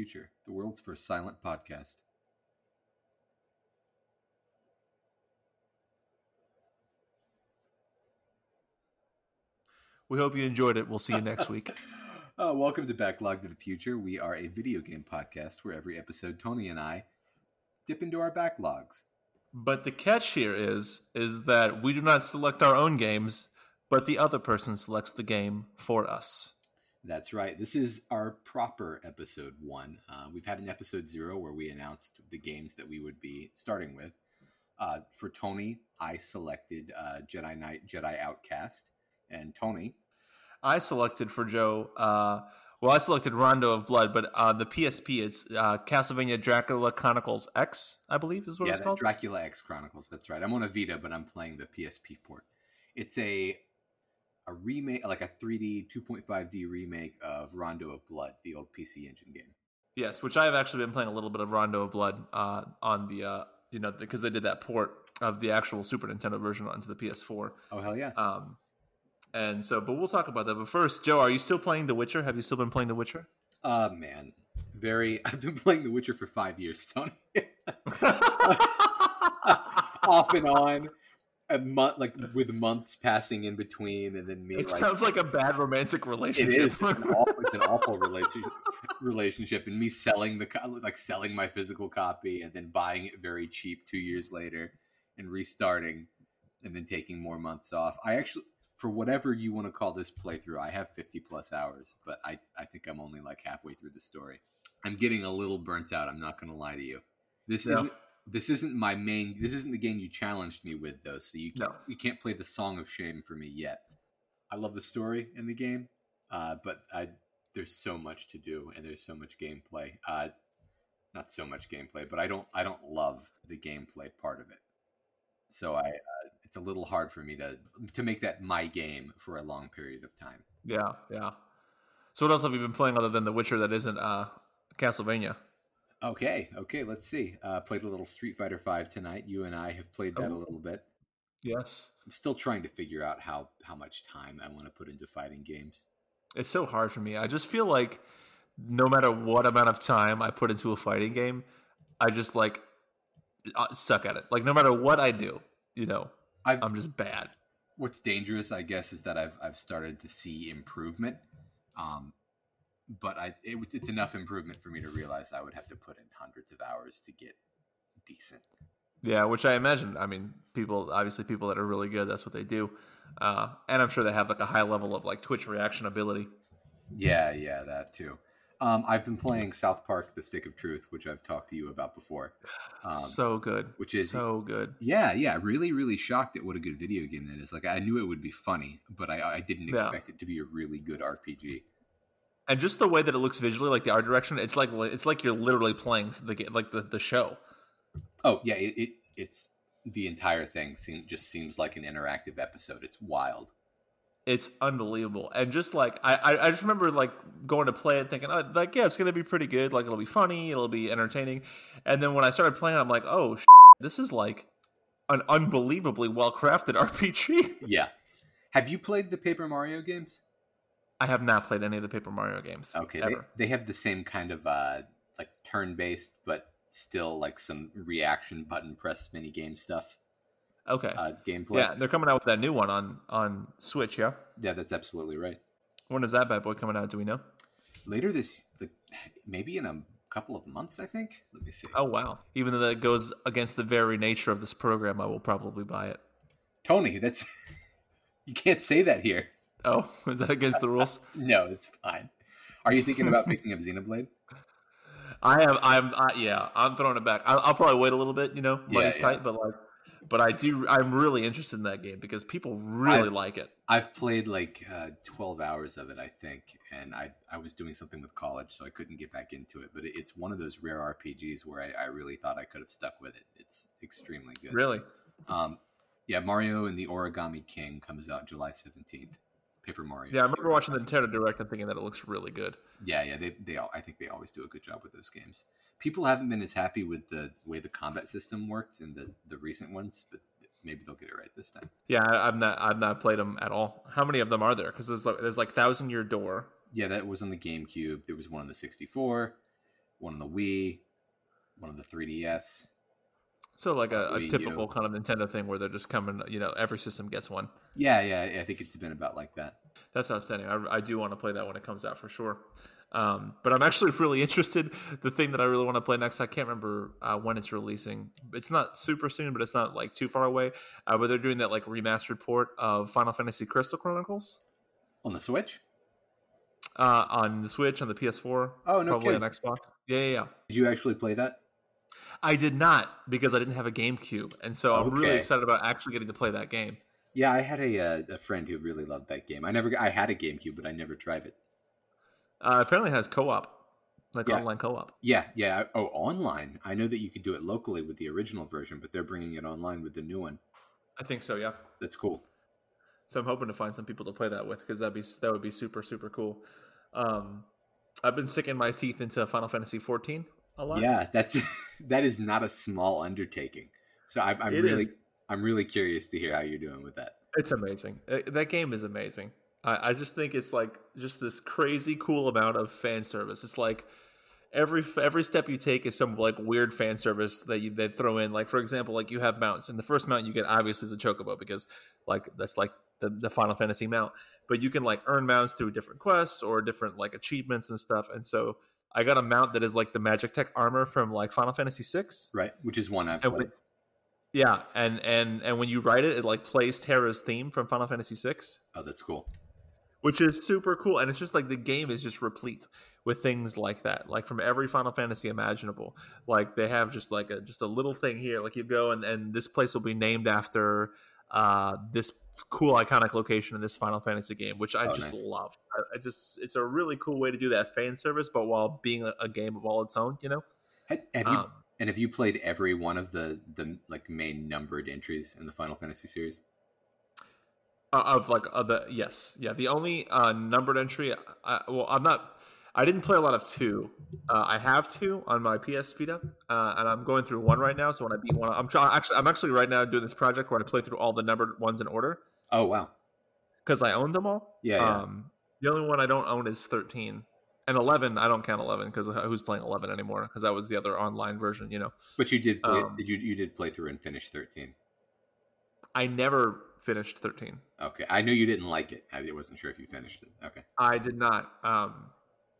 Future, the world's first silent podcast. We hope you enjoyed it. We'll see you next week. Uh, welcome to Backlog to the Future. We are a video game podcast where every episode Tony and I dip into our backlogs. But the catch here is is that we do not select our own games, but the other person selects the game for us. That's right. This is our proper episode one. Uh, we've had an episode zero where we announced the games that we would be starting with. Uh, for Tony, I selected uh, Jedi Knight, Jedi Outcast, and Tony. I selected for Joe. Uh, well, I selected Rondo of Blood, but uh, the PSP, it's uh, Castlevania Dracula Chronicles X, I believe is what yeah, it's called. Dracula X Chronicles. That's right. I'm on a Vita, but I'm playing the PSP port. It's a a remake, like a 3D 2.5D remake of Rondo of Blood, the old PC Engine game. Yes, which I have actually been playing a little bit of Rondo of Blood uh, on the, uh, you know, because they did that port of the actual Super Nintendo version onto the PS4. Oh hell yeah! Um, and so, but we'll talk about that. But first, Joe, are you still playing The Witcher? Have you still been playing The Witcher? Uh man, very. I've been playing The Witcher for five years, Tony. Off and on, a month like with months passing in between, and then me. It like, sounds like a bad romantic relationship. is it's an awful, it's an awful relationship, relationship, and me selling the like selling my physical copy and then buying it very cheap two years later, and restarting, and then taking more months off. I actually, for whatever you want to call this playthrough, I have fifty plus hours, but I I think I'm only like halfway through the story. I'm getting a little burnt out. I'm not going to lie to you. This Yeah. isn't this isn't my main. This isn't the game you challenged me with though. So you can't, No. you can't play the Song of Shame for me yet. I love the story in the game, uh, but I there's so much to do and there's so much gameplay. Uh, not so much gameplay, but I don't I don't love the gameplay part of it. So I uh, it's a little hard for me to to make that my game for a long period of time. yeah, yeah. So, what else have you been playing other than The Witcher that isn't uh, Castlevania? Okay, okay, let's see. Uh, played a little Street Fighter Five tonight. You and I have played that a Oh. little bit. Yes. I'm still trying to figure out how how much time I want to put into fighting games. It's so hard for me. I just feel like no matter what amount of time I put into a fighting game, I just like uh, suck at it. Like no matter what I do, you know, I've I'm just bad. what's dangerous, I guess, is that I've I've started to see improvement. Um, but I it, was- it's enough improvement for me to realize I would have to put in hundreds of hours to get decent. Yeah, which I imagine. I mean, people obviously people that are really good. That's what they do, uh, and I'm sure they have like a high level of like Twitch reaction ability. Yeah, yeah, that too. Um, I've been playing South Park: The Stick of Truth, which I've talked to you about before. Um, so good, which is- so good. Yeah, yeah, really, really shocked at what a good video game that is. Like, I knew it would be funny, but I, I didn't Yeah. expect it to be a really good RPG. And just the way that it looks visually, like the art direction, it's like it's like you're literally playing the like the, the show. Oh yeah, it, it it's the entire thing seem, just seems like an interactive episode. It's wild. It's unbelievable, and just like I, I, just remember like going to play it, thinking oh, like yeah, it's gonna be pretty good. Like it'll be funny, it'll be entertaining. And then when I started playing, I'm like, oh, this is like an unbelievably well crafted RPG. Yeah. Have you played the Paper Mario games? I have not played any of the Paper Mario games. Okay, they, they have the same kind of uh like turn based, but still like some reaction button press mini game stuff. Okay. Uh, gameplay. yeah, they're coming out with that new one on on Switch. Yeah. yeah, that's absolutely right. When is that bad boy coming out? Do we know? Later this, the, maybe in a couple of months, I think. Let me see. Oh wow! Even though that goes against the very nature of this program, I will probably buy it. Tony, that's you can't say that here. Oh, is that against the rules? No, it's fine. Are you thinking about picking up Xenoblade? I have. I'm. I, yeah, I'm throwing it back. I'll, I'll probably wait a little bit. You know, money's yeah. tight, but like, but I do. I'm really interested in that game because people really I've- like it. I've played like uh, 12 hours of it, I think, and I, I was doing something with college, so I couldn't get back into it. But it, it's one of those rare RPGs where I, I really thought I could have stuck with it. It's extremely good. Really? Um, yeah, Mario and the Origami King comes out July 17th. Paper Mario. Yeah, I remember watching the Nintendo Direct and thinking that it looks really good. Yeah, yeah, they, they all, I think they always do a good job with those games. People haven't been as happy with the way the combat system worked in the, the recent ones, but maybe they'll get it right this time. Yeah, I've not. I've not played them at all. How many of them are there? Because there's like there's like Thousand Year Door, Yeah, that was on the GameCube. There was one on the 64, one on the Wii, one on the 3DS. So like a, a U. typical kind of Nintendo thing where they're just coming. You know, every system gets one. Yeah, yeah, I think it's been about like that. That's outstanding. I, I do want to play that when it comes out for sure. Um, but I'm actually really interested. The thing that I really want to play next, I can't remember uh, when it's releasing. It's not super soon, but it's not like too far away. Uh, but they're doing that like remastered port of Final Fantasy Crystal Chronicles On the Switch? uh, on the Switch, on the PS4, Oh, no probably kidding. on Xbox. Yeah, yeah, yeah. Did you actually play that? I did not because I didn't have a GameCube, and so I'm really excited about actually getting to play that game. Yeah, I had a uh, a friend who really loved that game. I never I had a GameCube, but I never tried it. Uh, apparently, it has co-op, like Yeah. online co-op. Yeah, yeah. Oh, online. I know that you could do it locally with the original version, but they're bringing it online with the new one. I think so. Yeah. That's cool. So I'm hoping to find some people to play that with because that'd be that would be super super cool. Um, I've been sinking my teeth into Final Fantasy 14 a lot. Yeah, that's that is not a small undertaking. So I, I'm It really is. I'm really curious to hear how you're doing with that. It's amazing. Uh, That game is amazing. I, I just think it's like just this crazy cool amount of fan service. It's like every every step you take is some like weird fan service that you they throw in. Like for example, like you have mounts, and the first mount you get obviously is a chocobo because like that's like the, the Final Fantasy mount. But you can like earn mounts through different quests or different like achievements and stuff. And so I got a mount that is like the Magitek armor from like Final Fantasy Six. Right, which is one I've And played. Yeah, and and and when you write it, it like plays Terra's theme from Final Fantasy Six Oh, that's cool. which is super cool and it's just like the game is just replete with things like that like from every final fantasy imaginable like they have just like a just a little thing here like you go and, and this place will be named after uh this cool iconic location in this final fantasy game which i Oh, just nice. love I, I just it's a really cool way to do that fan service but while being a, a game of all its own you know Have, have you um, and have you played every one of the the like main numbered entries in the Final Fantasy series? Uh, of like uh, the yes yeah the only uh numbered entry I, well i'm not i didn't play a lot of two uh, i have two on my ps vita uh, and i'm going through one right now so when i beat one i'm trying actually i'm actually right now doing this project where i play through all the numbered ones in order Oh wow. because i own them all Yeah, yeah. um the only one i don't own is 13 and 11 i don't count 11 because who's playing 11 anymore because that was the other online version you know But you did play, um, did you you did play through and finish 13. i never finished 13 Okay. I knew you didn't like it. I wasn't sure if you finished it. Okay. I did not. Um,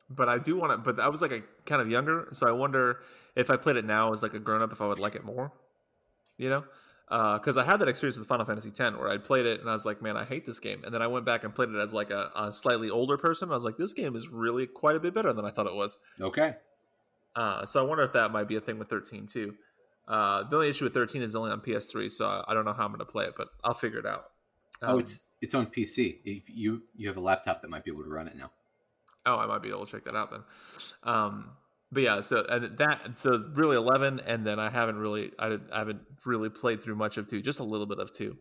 but I do want to. But I was like a kind of younger, so I wonder if I played it now as like a grown up, if I would like it more. You know, because I had that experience with Final Fantasy X where I played it and I was like, man, I hate this game. And then I went back and played it as like a, a slightly older person. I was like, this game is really quite a bit better than I thought it was. Okay. Uh, so I wonder if that might be a thing with 13 too. Uh, the only issue with 13 is only on PS3, so I don't know how I'm going to play it, but I'll figure it out. Oh, Um, it's it's on PC. If you you have a laptop that might be able to run it now. Oh, I might be able to check that out then. Um, but yeah, so and that so really eleven, and then I haven't really I, I haven't really played through much of two, just a little bit of two.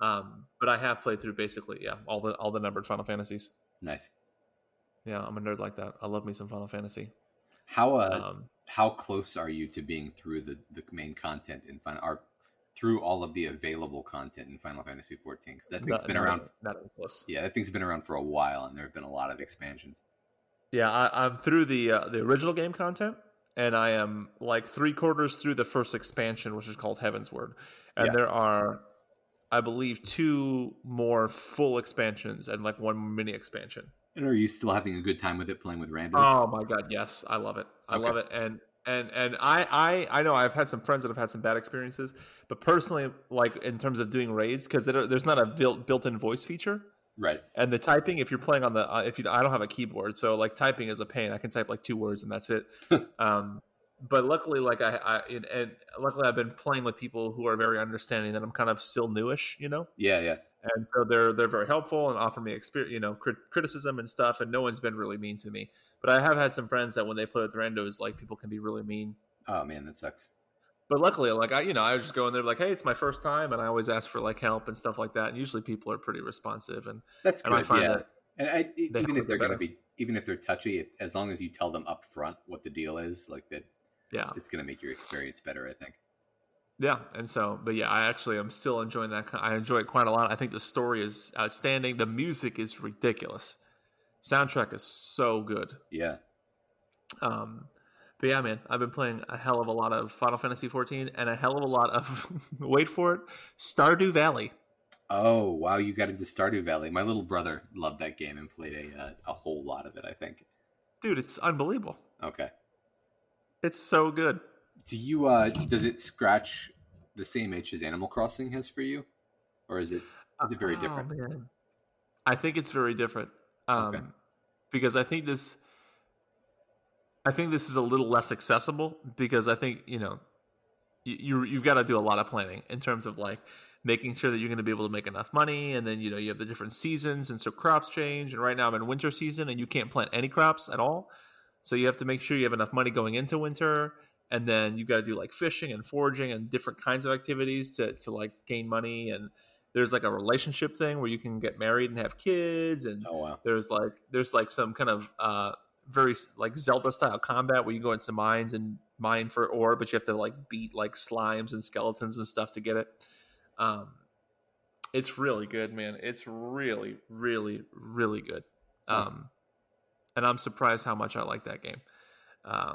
Um, but I have played through basically yeah all the all the numbered Final Fantasies. Nice. Yeah, I'm a nerd like that. I love me some Final Fantasy. How uh Um, how close are you to being through the the main content in Final or through all of the available content in Final Fantasy 14? 'Cause that thing's not, been not- around. Not close. Yeah, that thing's been around for a while, and there have been a lot of expansions. Yeah, I, I'm through the uh, the original game content, and I am like three quarters through the first expansion, which is called Heavensward, and Yeah. there are, I believe, two more full expansions and like one mini expansion. And are you still having a good time with it, playing with random? Oh my god, yes, I love it. I Okay. love it, and and and I I I know I've had some friends that have had some bad experiences, but personally, like in terms of doing raids, because there's not a built built-in voice feature. Right. and the typing if you're playing on the uh, if you i don't have a keyboard so like typing is a pain i can type like two words and that's it um but luckily like i, I and, and luckily i've been playing with people who are very understanding that i'm kind of still newish you know Yeah, yeah. and so they're they're very helpful and offer me experience you know crit- criticism and stuff and no one's been really mean to me but i have had some friends that when they play with randos like people can be really mean Oh man, that sucks. But luckily like i you know i was just go in there like hey it's my first time and i always ask for like help and stuff like that and usually people are pretty responsive and That's and i good. find yeah. that And I, even if they're going to be, even if they're touchy, if, as long as you tell them up front what the deal is, like that, yeah it's going to make your experience better. I think. Yeah, and so, but yeah, I actually am still enjoying that. I enjoy it quite a lot. I think the story is outstanding. The music is ridiculous. Soundtrack is so good. Yeah. Um, but yeah, man, I've been playing a hell of a lot of Final Fantasy 14 and a hell of a lot of wait for it, Stardew Valley. Oh wow, you got into Stardew Valley. My little brother loved that game and played a uh, a whole lot of it. I think. Dude, it's unbelievable. Okay. It's so good. Do you? uh Does it scratch the same itch as Animal Crossing has for you, or is it is it very Oh, different? man. I think it's very different. Um, Okay. because I think this I think this is a little less accessible because I think, you know, you, you you've got to do a lot of planning in terms of like making sure that you're going to be able to make enough money and then you know you have the different seasons and so crops change and right now I'm in winter season and you can't plant any crops at all. So you have to make sure you have enough money going into winter and then you've got to do like fishing and foraging and different kinds of activities to to like gain money and there's like a relationship thing where you can get married and have kids and Oh wow. there's like there's like some kind of uh very like zelda style combat where you go into mines and mine for ore but you have to like beat like slimes and skeletons and stuff to get it. Um it's really good man. It's really really really good. Um and i'm surprised how much i like that game. Uh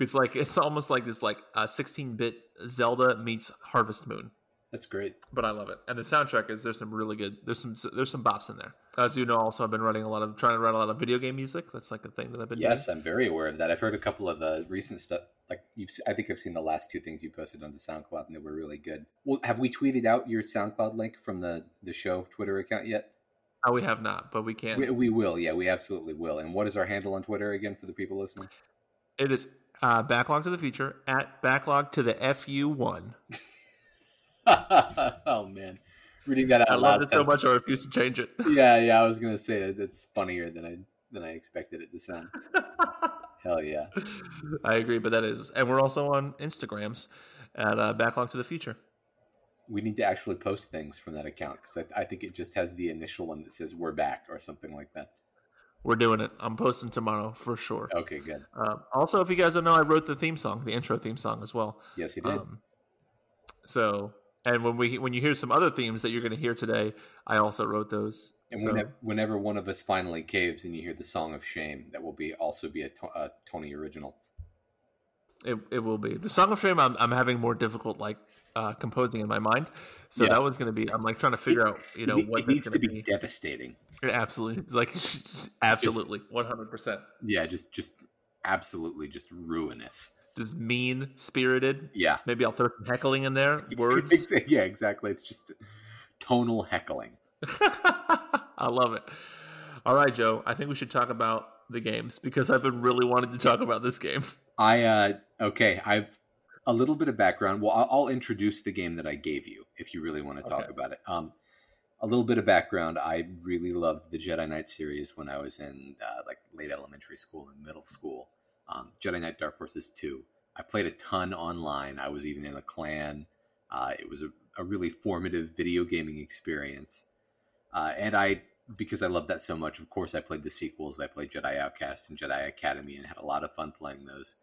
it's like it's almost like this like uh 16-bit zelda meets harvest moon That's great. but I love it. And the soundtrack is there's some really good there's some there's some bops in there. As you know, also I've been writing a lot of trying to write a lot of video game music. That's like a thing that I've been Yes, I'm very aware of that. I've heard a couple of the recent stuff. Like you've, I think I've seen the last two things you posted onto SoundCloud, and they were really good. Well, have we tweeted out your SoundCloud link from the the show Twitter account yet? doing. Oh, we have not, but we can. We, we will. Yeah, we absolutely will. And what is our handle on Twitter again for the people listening? It is uh, backlog to the future at backlog to the fu one. oh man, reading that out I loud. love it so much I refuse to change it. Yeah, yeah. I was gonna say that it's funnier than I than I expected it to sound. Hell yeah. I agree, but that is, and we're also on Instagrams at uh, backlog to the future. We need to actually post things from that account because I, I think it just has the initial one that says "We're back" or something like that. We're doing it. I'm posting tomorrow for sure. Okay, good. Um, also, if you guys don't know, I wrote the theme song, the intro theme song as well. Yes, he did. Um, so, and when we when you hear some other themes that you're going to hear today, I also wrote those. and So, whenever, whenever one of us finally caves and you hear the "Song of Shame," that will be also be a, a Tony original. it, it will be the song of shame. I'm I'm having more difficult like uh, composing in my mind. So Yeah. that one's going to be. I'm like trying to figure out you know it, what it needs to gonna be, devastating. Absolutely, like absolutely, 100. percent Yeah, just just absolutely just ruinous. Just mean spirited. Yeah. Maybe I'll throw some heckling in there. Words. yeah, exactly. It's just tonal heckling. I love it. All right, Joe. I think we should talk about the games because I've been really wanting to talk about this game. I uh okay, I've a little bit of background. Well, I'll, introduce the game that I gave you if you really want to talk Okay. about it. Um, a little bit of background. I really loved the Jedi Knight series when I was in uh, like late elementary school and middle school. Um, Jedi Knight Dark Forces two. I played a ton online. I was even in a clan. Uh, it was a, a really formative video gaming experience, uh, and I because I loved that so much. Of course, I played the sequels. I played Jedi Outcast and Jedi Academy, and had a lot of fun playing those.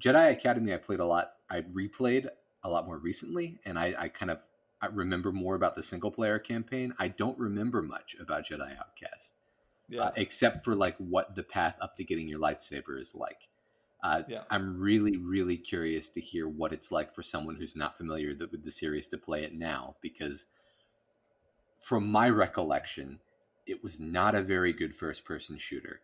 Jedi Academy, I played a lot. I replayed a lot more recently, and I, I kind of I remember more about the single player campaign. I don't remember much about Jedi Outcast, uh, except for like what the path up to getting your lightsaber is like. Uh, Yeah. I'm really, really curious to hear what it's like for someone who's not familiar th- with the series to play it now, because from my recollection, it was not a very good first person shooter.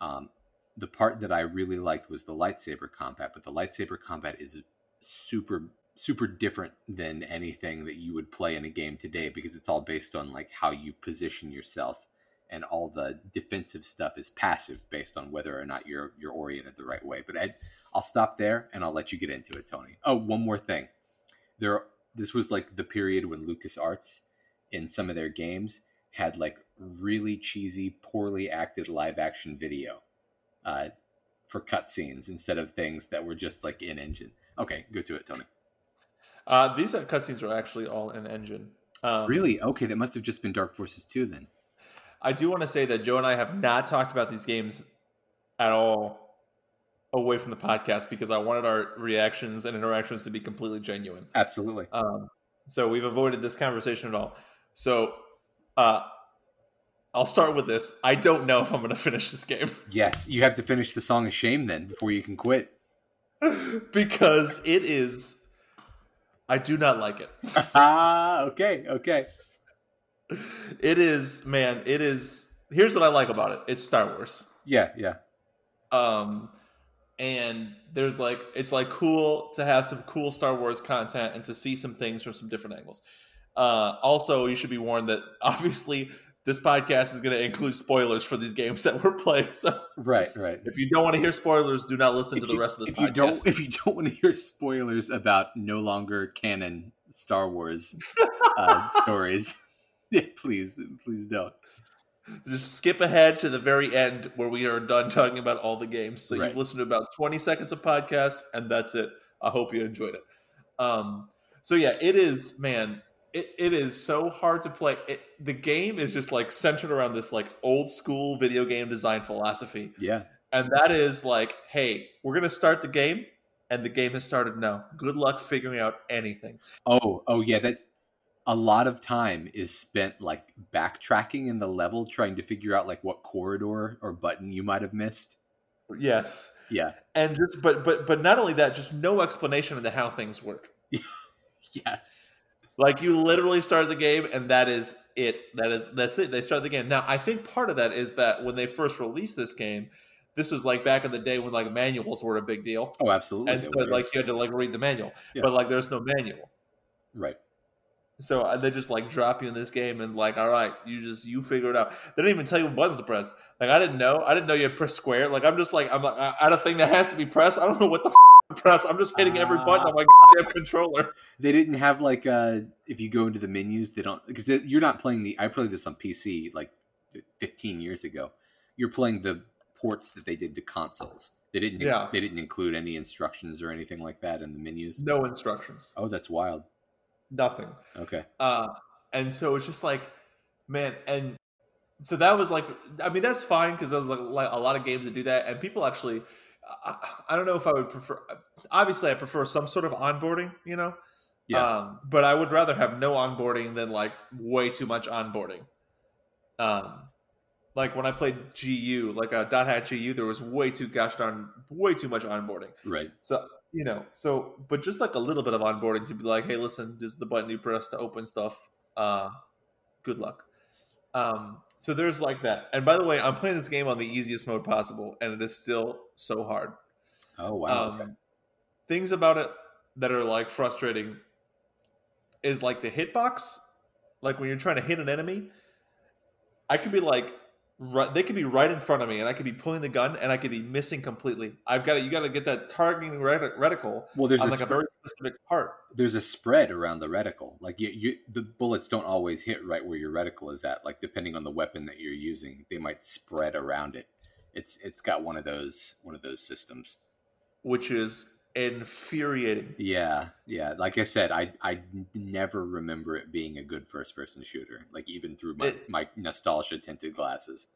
Um, the part that I really liked was the lightsaber combat, but the lightsaber combat is super super different than anything that you would play in a game today because it's all based on like how you position yourself and all the defensive stuff is passive based on whether or not you're you're oriented the right way. But Ed, I'll stop there and I'll let you get into it, Tony. Oh, one more thing. There this was like the period when LucasArts in some of their games had like really cheesy, poorly acted live action video uh, for cutscenes instead of things that were just like in engine. Okay, go to it, Tony. Uh, these uh, cutscenes are actually all in engine. Um, Really? Okay, that must have just been Dark Forces 2 then. I do want to say that Joe and I have not talked about these games at all away from the podcast because I wanted our reactions and interactions to be completely genuine. Absolutely. Um, so we've avoided this conversation at all. So, uh, I'll start with this. I don't know if I'm going to finish this game Yes, you have to finish the song of shame then before you can quit. because it is. I do not like it. Ah, okay, okay. It is, man. It is. Here's what I like about it. It's Star Wars. Yeah, yeah. Um, and there's like it's like cool to have some cool Star Wars content and to see some things from some different angles. Uh, also, you should be warned that obviously this podcast is going to include spoilers for these games that we're playing. So Right, right. if you don't want to hear spoilers, do not listen If to the rest of the if podcast. you don't if you don't want to hear spoilers about no longer canon Star Wars uh, stories, yeah, please, please don't. Just skip ahead to the very end where we are done talking about all the games. So Right. you've listened to about 20 seconds of podcast, and that's it. I hope you enjoyed it. Um, so yeah, it is, man. It, it is so hard to play. It, the game is just like centered around this like old school video game design philosophy, Yeah, and that is like, hey, we're gonna start the game, and the game has started now. Good luck figuring out anything. Oh, oh yeah, that's a lot of time is spent like backtracking in the level trying to figure out like what corridor or button you might have missed. Yes, Yeah. and just but but but not only that, just no explanation into how things work. Yes. Like you literally start the game and that is it. That is that's it. They start the game. Now I think part of that is that when they first released this game, this was like back in the day when like manuals were a big deal. Oh, absolutely. And so like you had to like read the manual. Yeah. But like there's no manual. right. So uh, they just like drop you in this game and like, all right, you just you figure it out. They didn't even tell you what buttons to press. Like I didn't know. I didn't know you had press square. Like I'm just like I'm like I had a thing that has to be pressed. I don't know what the f- to press. I'm just hitting every button on my goddamn controller. They didn't have like uh if you go into the menus, they don't because you're not playing the. I played this on PC like 15 years ago. You're playing the ports that they did to consoles. They didn't. Yeah. They didn't include any instructions or anything like that in the menus. No instructions. Oh, that's wild. Nothing. Okay. Uh, and so it's just like, man, and so that was like, I mean, that's fine because there's like, like a lot of games that do that, and people actually, I, I don't know if I would prefer. Obviously, I prefer some sort of onboarding, you know. Yeah. Um, but I would rather have no onboarding than like way too much onboarding. Um, like when I played GU, like a dot hack GU, there was way too gosh darn, way too much onboarding. Right. So you know, so but just like a little bit of onboarding to be like, hey, listen, this is the button you press to open stuff. Uh, good luck. Um, so there's like that. And by the way, I'm playing this game on the easiest mode possible, and it is still so hard. Oh wow. Um, okay. Things about it that are like frustrating is like the hitbox. Like when you're trying to hit an enemy, I could be like, right, they could be right in front of me, and I could be pulling the gun, and I could be missing completely. I've got to, you got to get that targeting reticle Well, there's on a like a very specific part. there's a spread around the reticle. Like you, you, the bullets don't always hit right where your reticle is at. Like depending on the weapon that you're using, they might spread around it. It's it's got one of those one of those systems. which is infuriating. Yeah, yeah. Like I said, I I never remember it being a good first person shooter. Like even through my It- my nostalgia tinted glasses,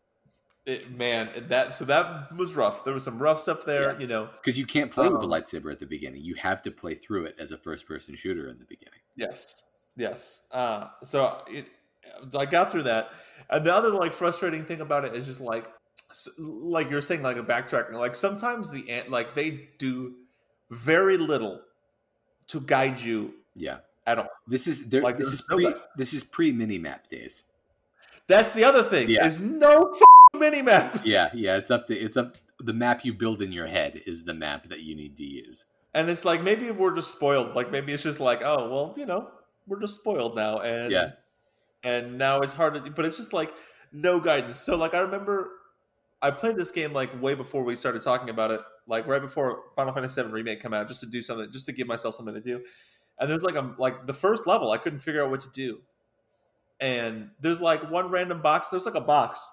It, man, that so that was rough. There was some rough stuff there, Yeah. you know. because you can't play with the Um, lightsaber at the beginning. You have to play through it as a first person shooter in the beginning. Yes, yes. Uh, so it, I got through that, and the other like frustrating thing about it is just like, like you're saying, like a backtracking. Like sometimes the ant, like they do very little to guide you Yeah. at all. This is there. Like, this is pre. This is pre mini map days. That's the other thing. Yeah. Is no mini map. Yeah, yeah. It's up to it's up. The map you build in your head is the map that you need to use. And it's like maybe we're just spoiled. Like maybe it's just like, oh well, you know, we're just spoiled now, and Yeah. and now it's hard to. But it's just like no guidance. So like I remember, I played this game like way before we started talking about it, like right before Final Fantasy VII remake come out, just to do something, just to give myself something to do. And there's like a like the first level, I couldn't figure out what to do. And there's like one random box. There's like a box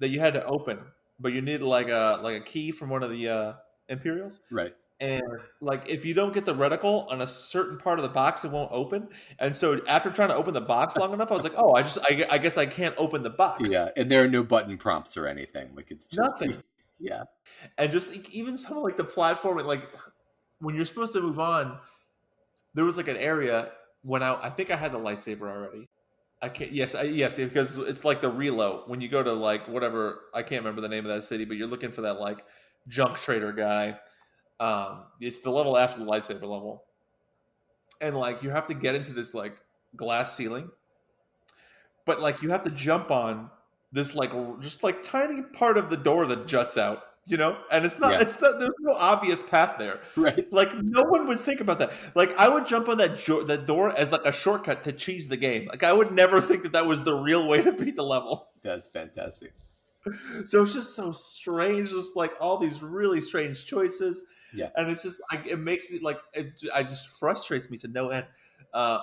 that you had to open, but you needed like a like a key from one of the uh, Imperials Right. and like if you don't get the reticle on a certain part of the box it won't open and so after trying to open the box long enough i was like oh i just i, I guess i can't open the box Yeah, and there are no button prompts or anything. Like it's just Nothing. Yeah. And just like, even some like the platforming like when you're supposed to move on there was like an area when i i think i had the lightsaber already I can't. Yes, I, yes, because it's like the reload when you go to like whatever. I can't remember the name of that city, but you're looking for that like junk trader guy. Um, it's the level after the lightsaber level, and like you have to get into this like glass ceiling, but like you have to jump on this like just like tiny part of the door that juts out you know and it's not Yeah. it's not there's no obvious path there Right. like no one would think about that like i would jump on that jo- that door as like a shortcut to cheese the game like i would never think that that was the real way to beat the level That's fantastic. so it's just so strange just like all these really strange choices Yeah. and it's just like it makes me like it, I just frustrates me to no end uh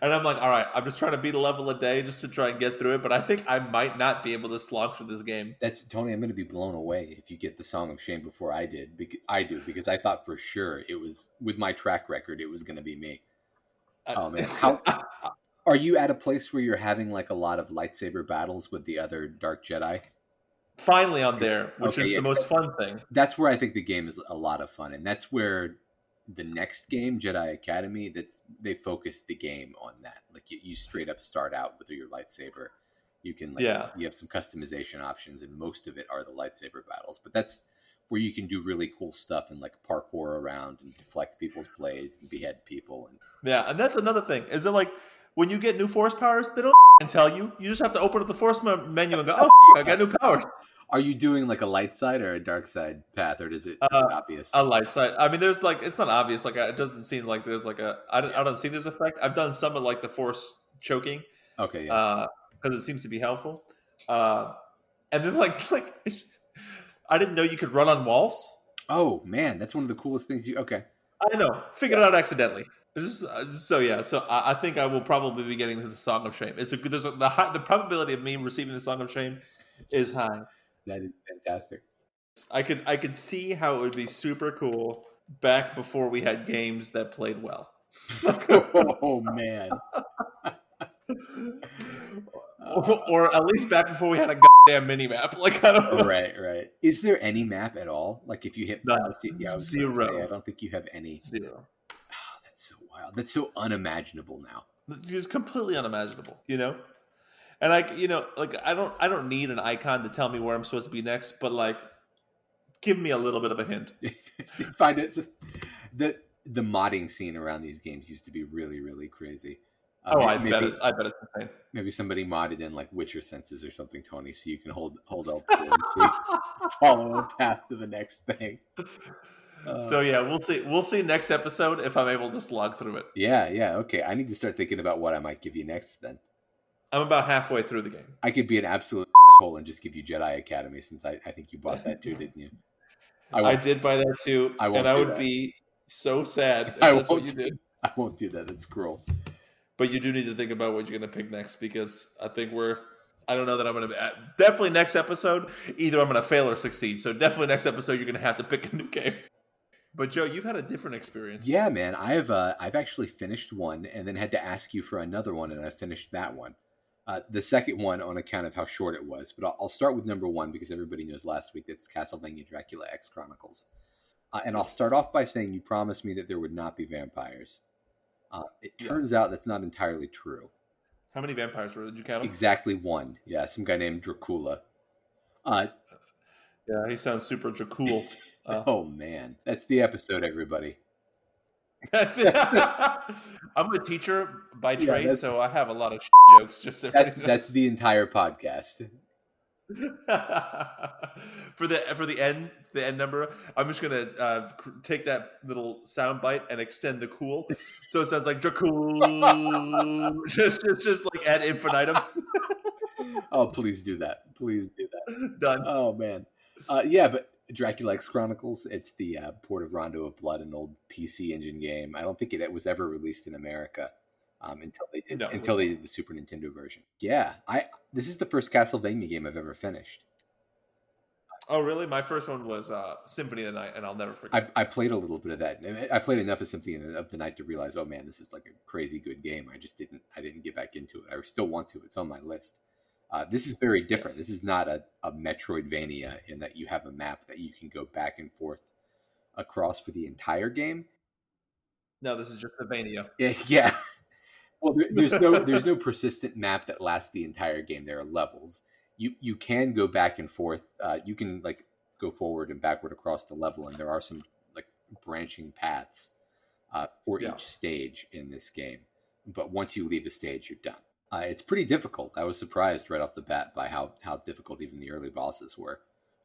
and i'm like all right i'm just trying to beat a level a day just to try and get through it but i think i might not be able to slog through this game That's Tony. I'm going to be blown away if you get the Song of Shame before I did. Because I do because I thought for sure it was with my track record it was going to be me. Uh, oh, man. How- Are you at a place where you're having like a lot of lightsaber battles with the other Dark Jedi? finally on there which Okay, is yeah. the most fun thing That's where I think the game is a lot of fun, and that's where the next game, Jedi Academy, that's they focus the game on that. Like you, you straight up start out with your lightsaber. You can like Yeah. you have some customization options, and most of it are the lightsaber battles. But that's where you can do really cool stuff and like parkour around and deflect people's blades and behead people. And Yeah, and that's another thing. Is it like when you get new force powers, they don't tell you. You just have to open up the force menu and go, "Oh, I got new powers." Are you doing like a light side or a dark side path, or does it Uh, obvious? A light side. I mean, there's like it's not obvious. Like it doesn't seem like there's like a. I don't, I don't see this effect. I've done some of like the force choking okay, yeah. because it seems to be helpful. Uh, and then like like I didn't know you could run on walls. oh man, that's one of the coolest things. You okay? I know, figured it out accidentally. It's Just, uh, so yeah, so I, I think I will probably be getting to the Song of Shame. It's a good. There's a, the high, the probability of me receiving the Song of Shame is high. That is fantastic. I could I could see how it would be super cool back before we had games that played well. oh man. or, or at least back before we had a goddamn mini map. Like I don't know. right, right. Is there any map at all? Like if you hit pause, do- yeah, I Zero. say, I don't think you have any. Zero. Oh, that's so wild. That's so unimaginable now. It's completely unimaginable, you know. And like you know, like I don't I don't need an icon to tell me where I'm supposed to be next, but like give me a little bit of a hint. Find it. The the modding scene around these games used to be really, really crazy. Uh, Oh, I maybe, bet it's, I bet it's insane. maybe somebody modded in like Witcher senses or something, Tony, so you can hold hold L2 and see follow a path to the next thing. Uh, so yeah, we'll see. We'll see next episode if I'm able to slog through it. yeah, yeah, okay. I need to start thinking about what I might give you next. Then I'm about halfway through the game. I could be an absolute asshole and just give you Jedi Academy since I, I think you bought that too, didn't you? I, won't, did buy that too, I won't and I would that. be so sad if I that's what won't you did. I won't do that. That's cruel. But you do need to think about what you're going to pick next because I think we're. I don't know that I'm going to. Definitely next episode, either I'm going to fail or succeed. So definitely next episode, you're going to have to pick a new game. But Joe, you've had a different experience. Yeah, man. I've uh, I've actually finished one and then had to ask you for another one, and I finished that one. Uh, the second one on account of how short it was, but I'll, I'll start with number one because everybody knows last week that's Castlevania Dracula X Chronicles. Uh, and I'll start off by saying you promised me that there would not be vampires. Uh, it Yeah. turns out that's not entirely true. How many vampires were? Did you count them? Exactly one. Yeah, some guy named Dracula. Uh, Yeah, he sounds super cool. Uh, oh man, that's the episode, everybody. That's it. I'm a teacher by Yeah, trade, so I have a lot of jokes. Just so That's that's the entire podcast. for the for the end the end number. I'm just gonna uh, cr- take that little sound bite and extend the cool, so it sounds like Dracul. just just just like ad infinitum. Oh, please do that. Please do that. Done. Oh man, uh, yeah, but Dracula X Chronicles. It's the uh, port of Rondo of Blood, an old PC Engine game. I don't think it was ever released in America um, until they did No, until they did the Super Nintendo version. Yeah, I this is the first Castlevania game I've ever finished. Oh, really? My first one was uh, Symphony of the Night, and I'll never forget. I, I played a little bit of that. I played enough of Symphony of the Night to realize, oh man, this is like a crazy good game. I just didn't I didn't get back into it. I still want to. It's on my list. Uh, this is very different. This is not a, a Metroidvania in that you have a map that you can go back and forth across for the entire game. no, this is just a Vania. Yeah, yeah. Well, there, there's no there's no persistent map that lasts the entire game. There are levels. You you can go back and forth. Uh, you can like go forward and backward across the level, and there are some like branching paths uh, for Yeah. each stage in this game. But once you leave a stage, you're done. Uh, it's pretty difficult. I was surprised right off the bat by how how difficult even the early bosses were.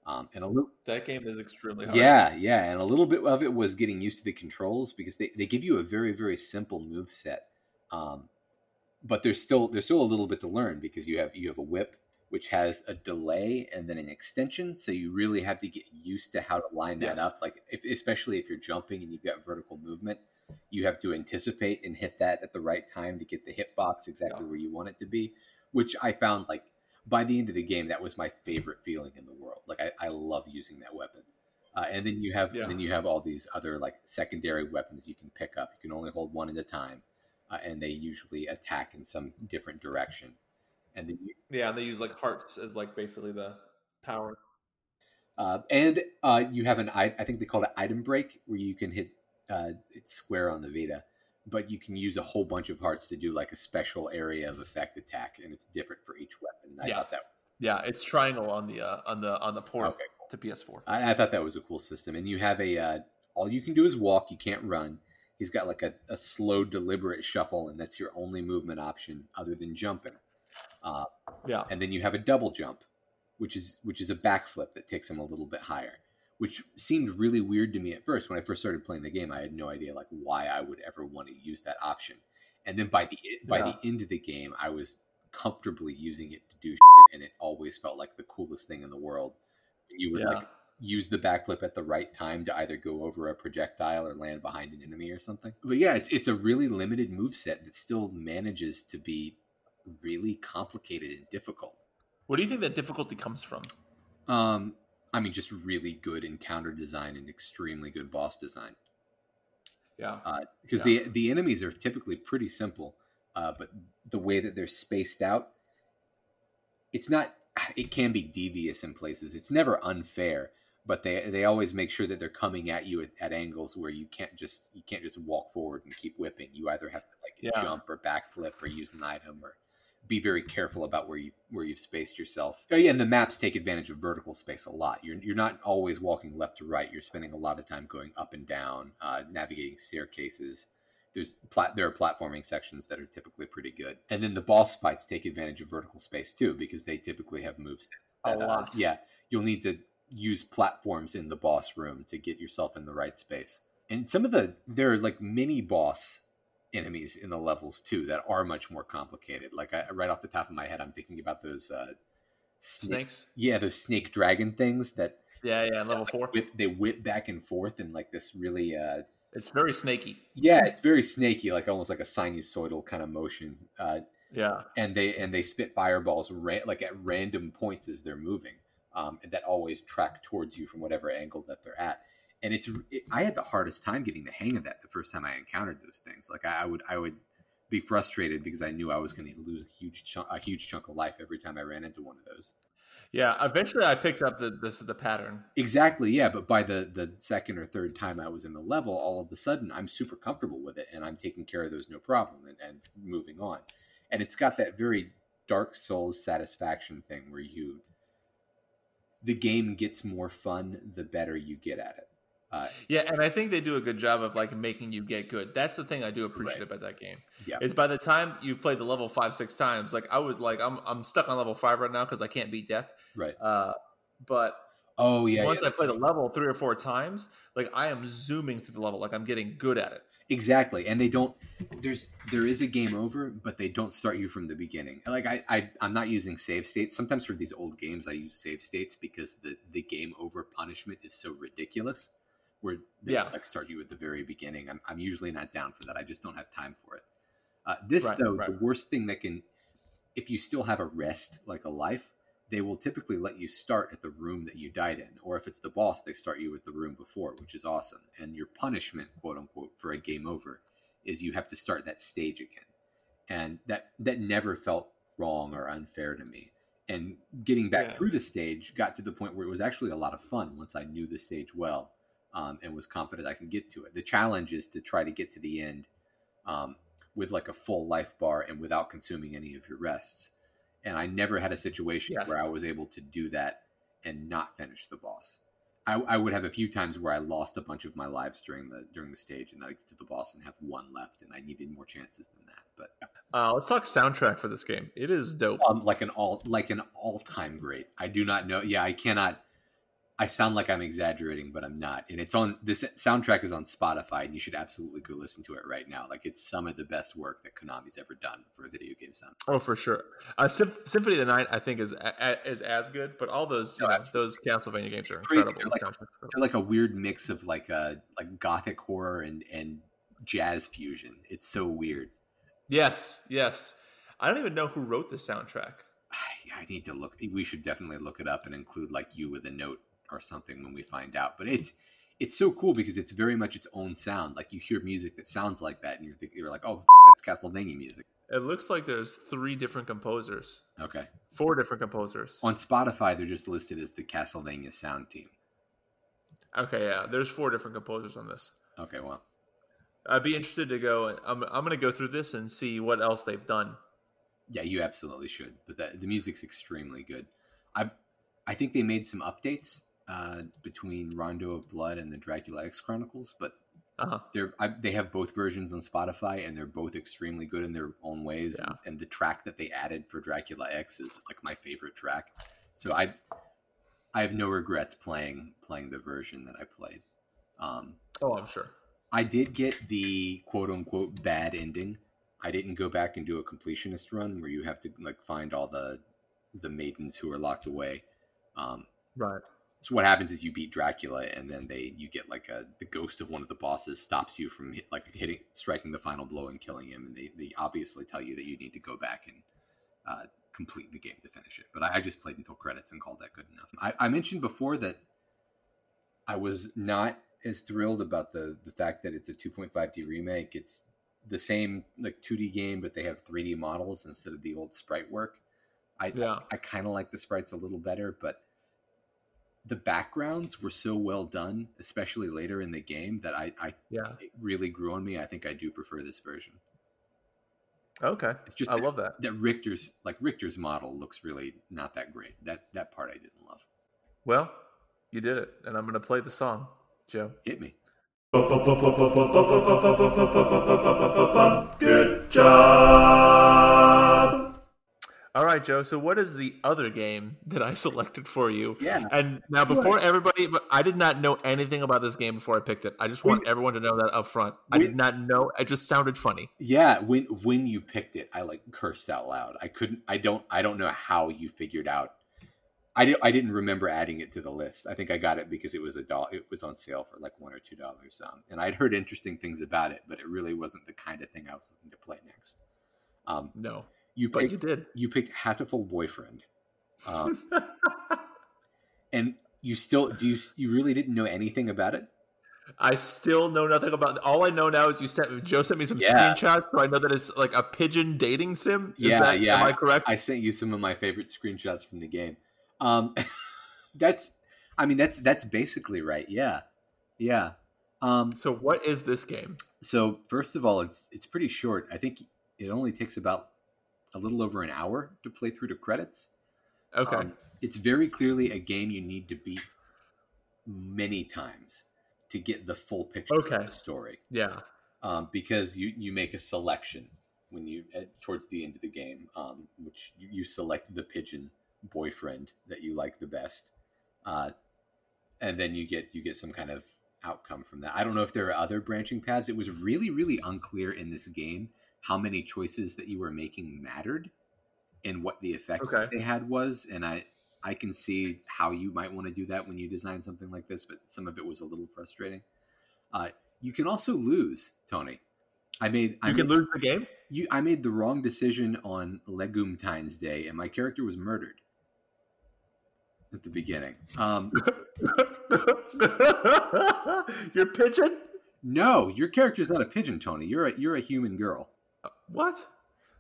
Um, and a little That game is extremely hard. yeah, yeah, and a little bit of it was getting used to the controls because they, they give you a very very simple move set, um, but there's still there's still a little bit to learn because you have you have a whip which has a delay and then an extension, so you really have to get used to how to line that Yes. up. Like if, especially if you're jumping and you've got vertical movement, you have to anticipate and hit that at the right time to get the hitbox exactly Yeah. where you want it to be. Which I found like by the end of the game, that was my favorite feeling in the world. Like I, I love using that weapon. Uh, and then you have Yeah. then you have all these other like secondary weapons you can pick up. You can only hold one at a time, uh, and they usually attack in some different direction. And then you, Yeah, and they use like hearts as like basically the power. uh, and uh, you have an i- I think they call it item break where you can hit uh, it's square on the Vita, but you can use a whole bunch of hearts to do like a special area of effect attack, and it's different for each weapon. I Yeah. thought that was Yeah, it's triangle on the uh, on the on the port okay. to PS4. I, I thought that was a cool system. And you have a uh, all you can do is walk. You can't run. He's got like a, a slow, deliberate shuffle, and that's your only movement option other than jumping. Uh, Yeah, and then you have a double jump, which is which is a backflip that takes him a little bit higher, which seemed really weird to me at first. When I first started playing the game, I had no idea like why I would ever want to use that option. And then by the by Yeah. the end of the game, I was comfortably using it to do shit, and it always felt like the coolest thing in the world. You would yeah, like use the backflip at the right time to either go over a projectile or land behind an enemy or something. But yeah, it's it's a really limited move set that still manages to be really complicated and difficult. What do you think that difficulty comes from? Um, I mean, just really good encounter design and extremely good boss design. Yeah, Because Yeah. the the enemies are typically pretty simple, uh, but the way that they're spaced out, it's not. It can be devious in places. It's never unfair, but they they always make sure that they're coming at you at, at angles where you can't just you can't just walk forward and keep whipping. You either have to like Yeah. jump or backflip or use an item or be very careful about where you where you've spaced yourself. Oh yeah, and the maps take advantage of vertical space a lot. You're you're not always walking left to right. You're spending a lot of time going up and down, uh, navigating staircases. There's plat- there are platforming sections that are typically pretty good, and then the boss fights take advantage of vertical space too because they typically have moves. A uh, lot. yeah, you'll need to use platforms in the boss room to get yourself in the right space. And some of the there are like mini boss enemies in the levels too that are much more complicated. Like I, right off the top of my head, I'm thinking about those uh, snake, snakes. yeah, those snake dragon things that Yeah, yeah, level four. whip they whip back and forth in like this really uh, It's very snaky. yeah, it's very snaky, like almost like a sinusoidal kind of motion. Uh, Yeah, and they and they spit fireballs ra- like at random points as they're moving um, and that always track towards you from whatever angle that they're at and it's it, i had the hardest time getting the hang of that the first time i encountered those things like i, I would i would be frustrated because i knew i was going to lose a huge chunk a huge chunk of life every time i ran into one of those yeah. Eventually, I picked up the this the pattern. exactly yeah but by the the second or third time i was in the level all of a sudden i'm super comfortable with it and i'm taking care of those no problem and, and moving on and it's got that very dark souls satisfaction thing where you the game gets more fun the better you get at it uh, Yeah, and I think they do a good job of like making you get good. That's the thing I do appreciate Right. about that game. Yeah. Is by the time you've played the level five, six times, like I would like I'm I'm stuck on level five right now because I can't beat death. right Uh but oh yeah once yeah, I play the level three or four times, like I am zooming through the level, like I'm getting good at it. exactly and they don't there's there is a game over but they don't start you from the beginning like I, I i'm not using save states sometimes for these old games i use save states because the the game over punishment is so ridiculous where they Yeah. like start you at the very beginning. I'm, I'm usually not down for that. I just don't have time for it. Uh, this Right, though right. the worst thing that can if you still have a rest like a life they will typically let you start at the room that you died in. Or if it's the boss they start you at the room before which is awesome. And your punishment quote unquote for a game over is you have to start that stage again. And that that never felt wrong or unfair to me. And getting back Yeah. through the stage got to the point where it was actually a lot of fun once i knew the stage well um, and was confident i can get to it the challenge is to try to get to the end um, with like a full life bar and without consuming any of your rests. And I never had a situation Yes. where I was able to do that and not finish the boss. I, I would have a few times where I lost a bunch of my lives during the during the stage, and then I get to the boss and have one left, and I needed more chances than that. But Uh, let's talk soundtrack for this game. It is dope. um, like an all like an all time great. I do not know. Yeah, I cannot. I sound like I'm exaggerating, but I'm not. And it's on this soundtrack is on Spotify, and you should absolutely go listen to it right now. Like it's some of the best work that Konami's ever done for a video game sound. Oh, for sure. Uh, Sym- Symphony of the Night, I think, is a- a- is as good, but all those know, those Castlevania games are incredible. They're like- The soundtrack's incredible. They're like a weird mix of like a like gothic horror and and jazz fusion. It's so weird. Yes, yes. I don't even know who wrote the soundtrack. I, I need to look. We should definitely look it up and include like you with a note or something when we find out. But it's it's so cool because it's very much its own sound. Like you hear music that sounds like that, and you're thinking you're like, oh, f- that's Castlevania music. It looks like there's three different composers, Okay. four different composers. On Spotify, they're just listed as the Castlevania sound team. Okay, yeah, there's four different composers on this. Okay, well, I'd be interested to go. I'm I'm gonna go through this and see what else they've done. yeah, you absolutely should. But the, the music's extremely good. I've I think they made some updates uh, between Rondo of Blood and the Dracula X Chronicles, but Uh-huh. they're I, they have both versions on Spotify, and they're both extremely good in their own ways. Yeah. And, and the track that they added for Dracula X is like my favorite track. So I I have no regrets playing playing the version that I played. Um, Oh, I'm sure. I did get the quote unquote bad ending. I didn't go back and do a completionist run where you have to like find all the the maidens who are locked away. Um, Right. So what happens is you beat Dracula, and then they you get like a the ghost of one of the bosses stops you from hit, like hitting striking the final blow and killing him, and they they obviously tell you that you need to go back and uh, complete the game to finish it. But I, I just played until credits and called that good enough. I, I mentioned before that I was not as thrilled about the the fact that it's a 2.5D remake. It's the same like 2D game, but they have 3D models instead of the old sprite work. I Yeah. I kind of like the sprites a little better, but the backgrounds were so well done, especially later in the game, that I, I Yeah. it really grew on me. I think I do prefer this version. Okay. It's just I that, love that. that Richter's like Richter's model looks really not that great. That that part I didn't love. Well, you did it, and I'm gonna play the song, Joe. Hit me. Good job. All right, Joe. So, what is the other game that I selected for you? Yeah. And now, before everybody, but I did not know anything about this game before I picked it. I just want everyone to know that up front. I did not know. It just sounded funny. Yeah, when when you picked it, I like cursed out loud. I couldn't. I don't. I don't know how you figured out. I didn't. I didn't remember adding it to the list. I think I got it because it was a doll. It was on sale for like one or two dollars. Um, and I'd heard interesting things about it, but it really wasn't the kind of thing I was looking to play next. Um, No, you but picked, you did. you picked Hatoful Boyfriend, um, and you still do. You, you really didn't know anything about it. I still know nothing about. All I know now is you sent Joe sent me some Yeah. screenshots, so I know that it's like a pigeon dating sim. Is Yeah, that, yeah. Am I correct? I sent you some of my favorite screenshots from the game. Um, that's, I mean, that's that's basically right. Yeah, yeah. Um, so, what is this game? so first of all, it's it's pretty short. I think it only takes about a little over an hour to play through to credits. Okay. Um, it's very clearly a game you need to beat many times to get the full picture Okay. of the story. yeah. um, because you you make a selection when you at, towards the end of the game, um, which you, you select the pigeon boyfriend that you like the best, uh, and then you get you get some kind of outcome from that. I don't know if there are other branching paths. It was really really unclear in this game how many choices that you were making mattered and what the effect Okay. they had was, and I. I can see how you might want to do that when you design something like this, but some of it was a little frustrating. Uh, you can also lose, Tony. I made I You made, can lose the game. you I made the wrong decision on Legumetine's Day, and my character was murdered at the beginning. Um, Your pigeon? no, your character's not a pigeon, Tony. You're a you're a human girl. What?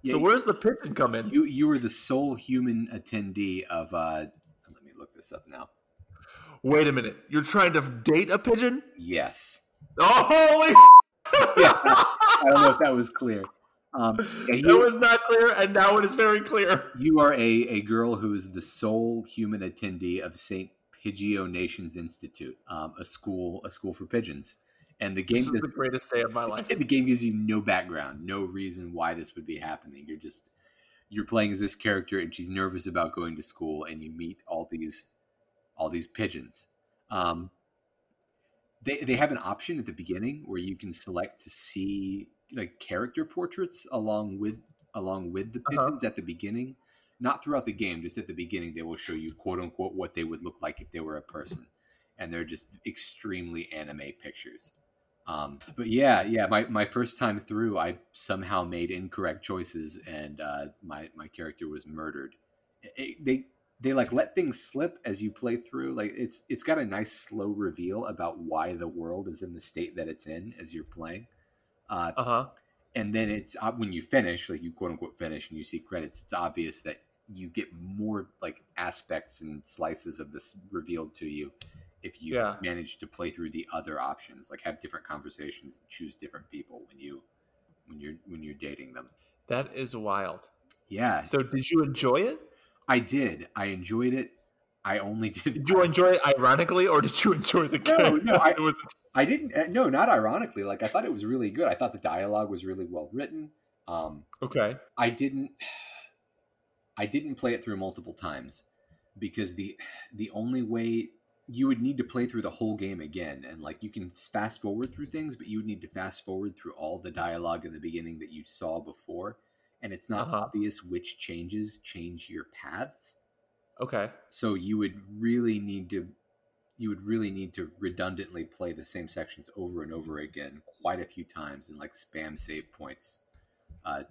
Yeah, so where's the pigeon come in? You you were the sole human attendee of. Uh, let me look this up now. Wait a minute. You're trying to date a pigeon? Yes, Oh, holy! yeah. I don't know if that was clear. Um, you- was not clear, and now it is very clear. You are a, a girl who is the sole human attendee of St. PigeoNation's Institute, um, a school a school for pigeons. And the game This is does, the greatest day of my life. the game gives you no background, no reason why this would be happening. You're just you're playing as this character, and she's nervous about going to school, and you meet all these all these pigeons. Um, they they have an option at the beginning where you can select to see like character portraits along with along with the Uh-huh. pigeons at the beginning. Not throughout the game, just at the beginning, they will show you quote unquote what they would look like if they were a person, and they're just extremely anime pictures. Um, but yeah, yeah, my, my first time through, I somehow made incorrect choices, and uh, my my character was murdered. It- they they like let things slip as you play through. Like it's it's got a nice slow reveal about why the world is in the state that it's in as you're playing. Uh, Uh huh. and then it's uh, when you finish, like you quote unquote finish, and you see credits. It's obvious that you get more like aspects and slices of this revealed to you if you Yeah. manage to play through the other options, like have different conversations, choose different people when you when you're when you're dating them. That is wild. Yeah, So, did you enjoy it? I did. I enjoyed it. I only did. Did you enjoy it ironically, or did you enjoy the No, game? no, I- It was- I didn't. uh, No, not ironically. Like I thought it was really good. I thought the dialogue was really well written. Um, okay. I didn't I didn't play it through multiple times because the the only way you would need to play through the whole game again and like you can fast forward through things but you would need to fast forward through all the dialogue in the beginning that you saw before and it's not Uh-huh. obvious which changes change your paths Okay. so you would really need to you would really need to redundantly play the same sections over and over again quite a few times and like spam save points uh,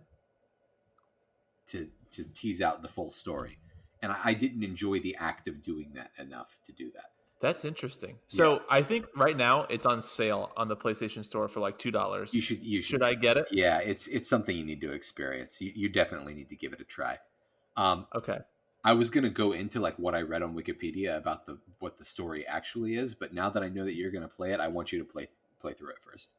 to just tease out the full story and I, I didn't enjoy the act of doing that enough to do that That's interesting. So, I think right now it's on sale on the PlayStation Store for like two dollars. you should you should, Should I get it? yeah it's it's something you need to experience you, you definitely need to give it a try um, Okay. I was gonna go into like what I read on Wikipedia about the what the story actually is, but now that I know that you're gonna play it, I want you to play play through it first.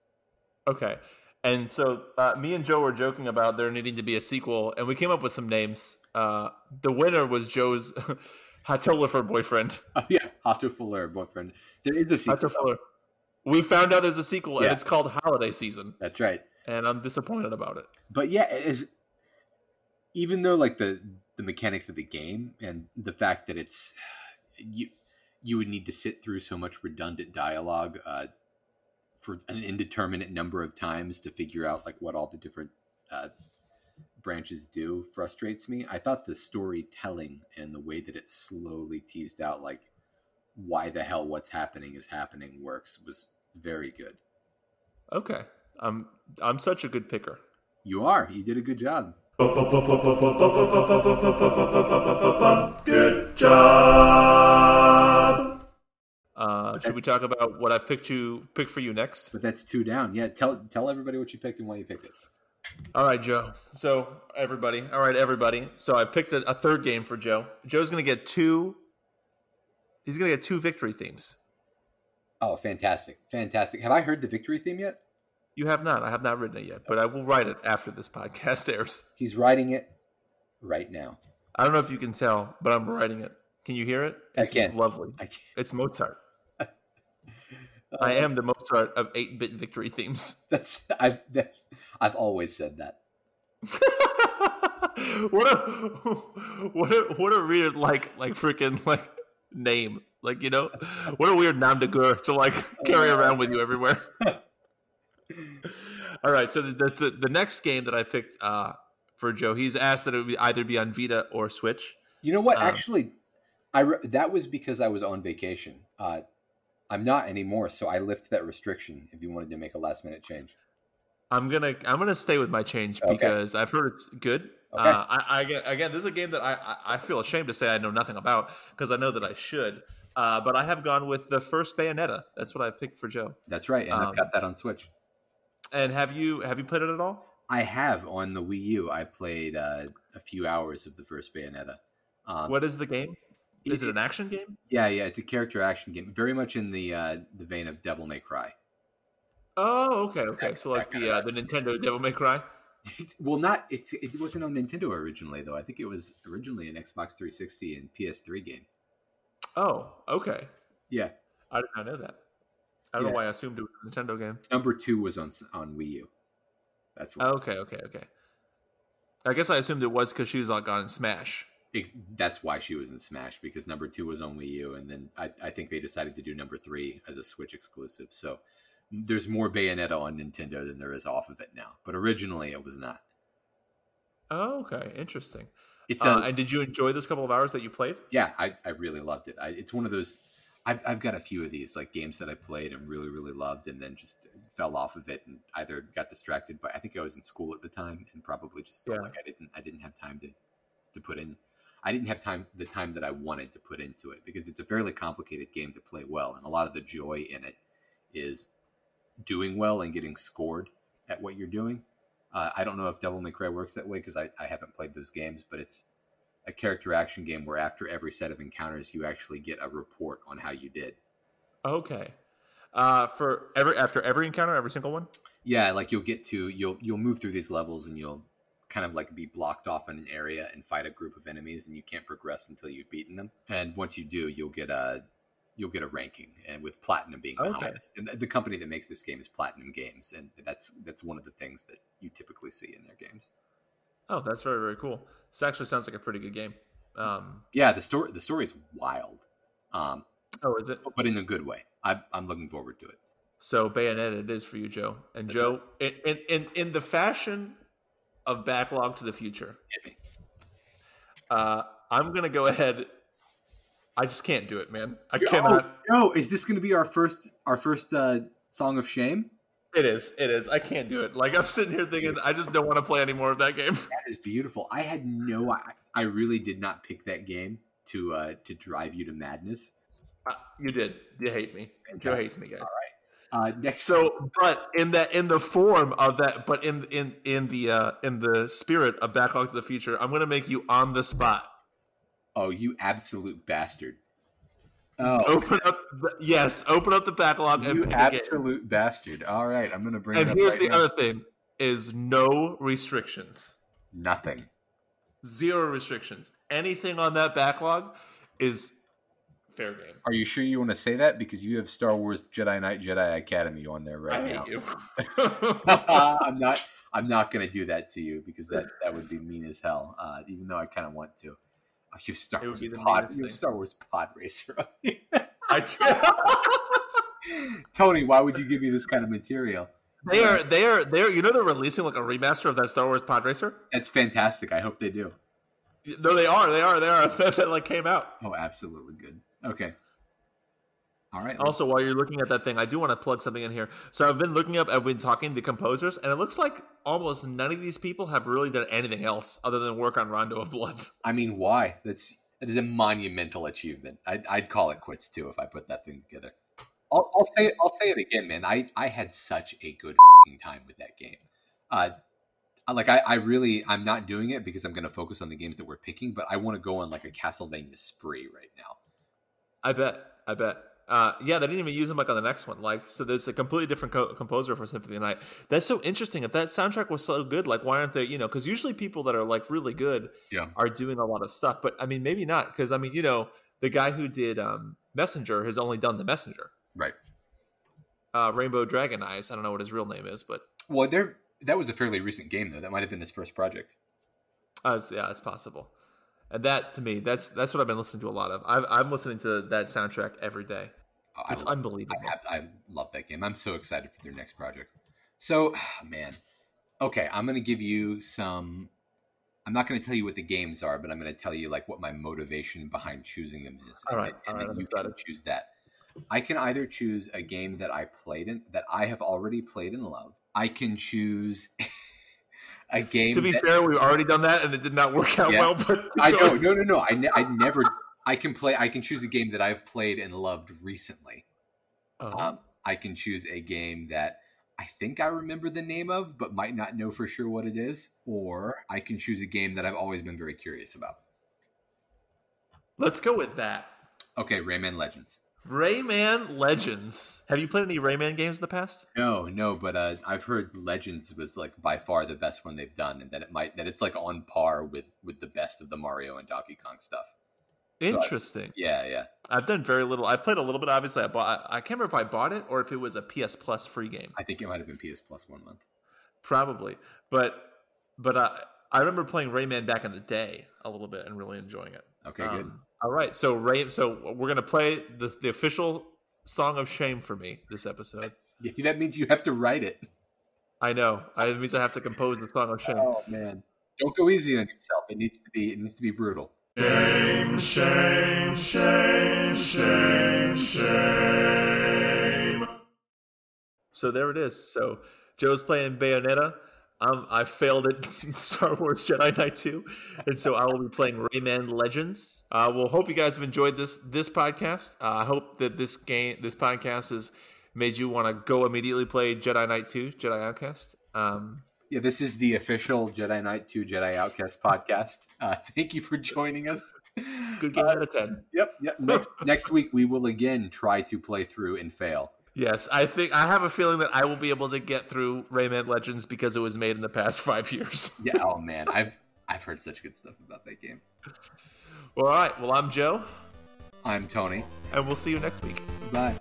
Okay. And so uh, me and Joe were joking about there needing to be a sequel, and we came up with some names. Uh, the winner was Joe's Hatolifer boyfriend. Oh yeah, Fuller boyfriend. There is a sequel. Hato Fuller. We found out there's a sequel, Yeah. and it's called Holiday Season, That's right. and I'm disappointed about it. But yeah, it is even though like the the mechanics of the game and the fact that it's you you would need to sit through so much redundant dialogue uh, for an indeterminate number of times to figure out like what all the different uh, branches do frustrates me. I thought the storytelling and the way that it slowly teased out like why the hell what's happening is happening works was very good. Okay. I'm I'm such a good picker. You are. You did a good job. Good job. Uh, should we talk about what I picked you picked for you next? But that's two down. Yeah, tell tell everybody what you picked and why you picked it. All right, Joe. So everybody, all right, everybody. So I picked a, a third game for Joe. Joe's gonna get two. He's gonna get two victory themes. Oh, fantastic, fantastic! Have I heard the victory theme yet? You have not. I have not written it yet, but I will write it after this podcast airs. He's writing it right now. I don't know if you can tell, but I'm writing it. Can you hear it? I It's can. lovely. I can't. It's Mozart. I am the Mozart of 8-bit victory themes. That's I've that, I've always said that. what a what a what a weird like like freaking like name. Like, you know, what a weird nom de guerre to like carry around with you everywhere. All right, so the, the the next game that I picked uh for Joe, he's asked that it would be either be on Vita or Switch. You know what? Um, Actually, I re- that was because I was on vacation. Uh, I'm not anymore, so I lift that restriction. If you wanted to make a last minute change, I'm gonna I'm gonna stay with my change Okay. because I've heard it's good. Okay. Uh, I, I again- this is a game that I, I, I feel ashamed to say I know nothing about because I know that I should. Uh, but I have gone with the first Bayonetta. That's what I picked for Joe. that's right, and Um, I've got that on Switch. And have you have you played it at all? I have on the Wii U. I played uh, a few hours of the first Bayonetta. Um, What is the game? Is it an action game? Yeah, yeah, it's a character action game, very much in the uh, the vein of Devil May Cry. Oh, okay, okay. So like the uh, the Nintendo Devil May Cry. It's, well, not it's it wasn't on Nintendo originally though. I think it was originally an Xbox 360 and PS3 game. Oh, okay. Yeah, I did not know that. I don't Yeah. know why I assumed it was a Nintendo game. number two was on on Wii U. That's what. Oh, okay, okay, okay. I guess I assumed it was because she was like on Smash. That's why she was in Smash because number two was on Wii U, and then I, I think they decided to do number three as a Switch exclusive. So there's more Bayonetta on Nintendo than there is off of it now. But originally, it was not. Oh, okay, interesting. It's a Uh, and did you enjoy this couple of hours that you played? yeah, I, I really loved it. I, it's one of those. I've I've got a few of these like games that I played and really really loved, and then just fell off of it and either got distracted But I think I was in school at the time and probably just felt Yeah. like I didn't I didn't have time to to put in. I didn't have time the time that I wanted to put into it because it's a fairly complicated game to play well, and a lot of the joy in it is doing well and getting scored at what you're doing. Uh, I don't know if Devil May Cry works that way because I, I haven't played those games, but it's a character action game where after every set of encounters, you actually get a report on how you did. Okay. Uh, for every after every encounter, every single one. Yeah, like you'll get to you'll you'll move through these levels and you'll kind of like be blocked off in an area and fight a group of enemies and you can't progress until you've beaten them. And once you do, you'll get a you'll get a ranking and with platinum being the Okay. highest. And the company that makes this game is Platinum Games and that's that's one of the things that you typically see in their games. Oh, that's very very cool. This actually sounds like a pretty good game. Um, Yeah, the story the story is wild. Um, oh, is it? but in a good way. I, I'm looking forward to it. So Bayonetta it is for you, Joe. And That's Joe, in, in in in the fashion of backlog to the future, uh, I'm gonna go ahead. I just can't do it, man. I cannot. no, is this to be our first our first uh, song of shame? It is. It is. I can't do it. Like I'm sitting here thinking, I just don't want to play any more of that game. That is beautiful. I had no. I, I really did not pick that game to uh, to drive you to madness. Uh, you did. You hate me. Joe Fantastic. hates me, guys. Uh, next, So, but in that, in the form of that, but in in in the uh, in the spirit of backlog to the future, I'm gonna make you on the spot. oh, you absolute bastard! Oh, Open up, the, yes, open up the backlog you pick a game. absolute bastard! All right, I'm gonna bring. And it here's right the now. other thing: is no restrictions, nothing. zero restrictions. Anything on that backlog is fair game. Are you sure you want to say that because you have Star Wars Jedi Knight Jedi Academy on there right I now? hate you. I'm not. I'm not going to do that to you because that that would be mean as hell. Uh, even though I kind of want to. Oh, you have Star Wars pod. meanest You. Star Wars pod racer. on here. I Tony, why would you give me this kind of material? they are they are they are. You know they're releasing like a remaster of that Star Wars Pod Racer. That's fantastic. I hope they do. No, they are. They are. They are. that, that like came out. Oh, absolutely good. Okay. All right. Also, while you're looking at that thing, I do want to plug something in here. So I've been looking up, I've been talking to composers, and it looks like almost none of these people have really done anything else other than work on Rondo of Blood. I mean, why? That's that is a monumental achievement. I'd, I'd call it quits too if I put that thing together. I'll, I'll say it. I'll say it again, man. I, I had such a good fing time with that game. Uh, like I, I really I'm not doing it because I'm going to focus on the games that we're picking, but I want to go on like a Castlevania spree right now. I bet. I bet. Uh, yeah, they didn't even use him like on the next one. Like, so there's a completely different co- composer for Symphony Night. That's so interesting. If that soundtrack was so good, like, why aren't they? You know, because usually people that are like really good Yeah. are doing a lot of stuff. But I mean, maybe not because I mean, you know, the guy who did um, Messenger has only done the Messenger. Right. Uh, Rainbow Dragon Eyes. I don't know what his real name is, but Well, there that was a fairly recent game though. That might have been his first project. Uh, yeah, it's possible. And that to me, that's that's what I've been listening to a lot of. I've, I'm listening to that soundtrack every day. Oh, I It's love- unbelievable. I, I love that game. I'm so excited for their next project. So, man, okay, I'm gonna give you some. I'm not gonna tell you what the games are, but I'm gonna tell you like what my motivation behind choosing them is. All and then- all and right, then I'm you can excited. choose that. I can either choose a game that I played in that I have already played and loved. I can choose a game. to be that- fair, we've already done that, and it did not work out Yeah. well. But I know, no, no, no. I, ne- I never. I can play. I can choose a game that I've played and loved recently. Uh-huh. Um, I can choose a game that I think I remember the name of, but might not know for sure what it is. Or I can choose a game that I've always been very curious about. Let's go with that. Okay, Rayman Legends. Rayman Legends. Have you played any Rayman games in the past? No, no, but uh, I've heard Legends was like by far the best one they've done, and that it might that it's like on par with with the best of the Mario and Donkey Kong stuff. So I- Interesting. Yeah, yeah. I've done very little. I played a little bit. Obviously, I bought. I, I can't remember if I bought it or if it was a PS Plus free game. I think it might have been PS Plus one month. Probably, but but uh, I remember playing Rayman back in the day a little bit and really enjoying it. Okay, good. Um, all right, so Ray, so we're gonna play the the official song of shame for me this episode. Yeah, that means you have to write it. I know. I, it means I have to compose the song of shame. Oh man, don't go easy on yourself. It needs to be it needs to be brutal. Shame, shame, shame, shame, shame. So there it is. So Joe's playing Bayonetta. Um, I failed in Star Wars Jedi Knight 2, and so I will be playing Rayman Legends. Uh, well, hope you guys have enjoyed this this podcast. Uh, I hope that this game, this podcast, has made you want to go immediately play Jedi Knight 2, Jedi Outcast. Um, Yeah, this is the official Jedi Knight 2 Jedi Outcast podcast. Uh, thank you for joining us. good game Uh, out of ten. Yep, yep. Next, next week we will again try to play through and fail. Yes, I think I have a feeling that I will be able to get through Rayman Legends because it was made in the past five years. Yeah. Oh man, I've I've heard such good stuff about that game. Well, all right. Well, I'm Joe, I'm Tony. and we'll see you next week. Bye.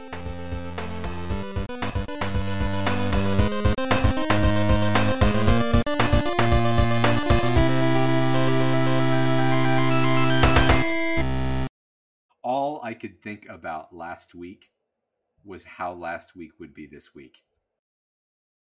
All I could think about last week was how last week would be this week.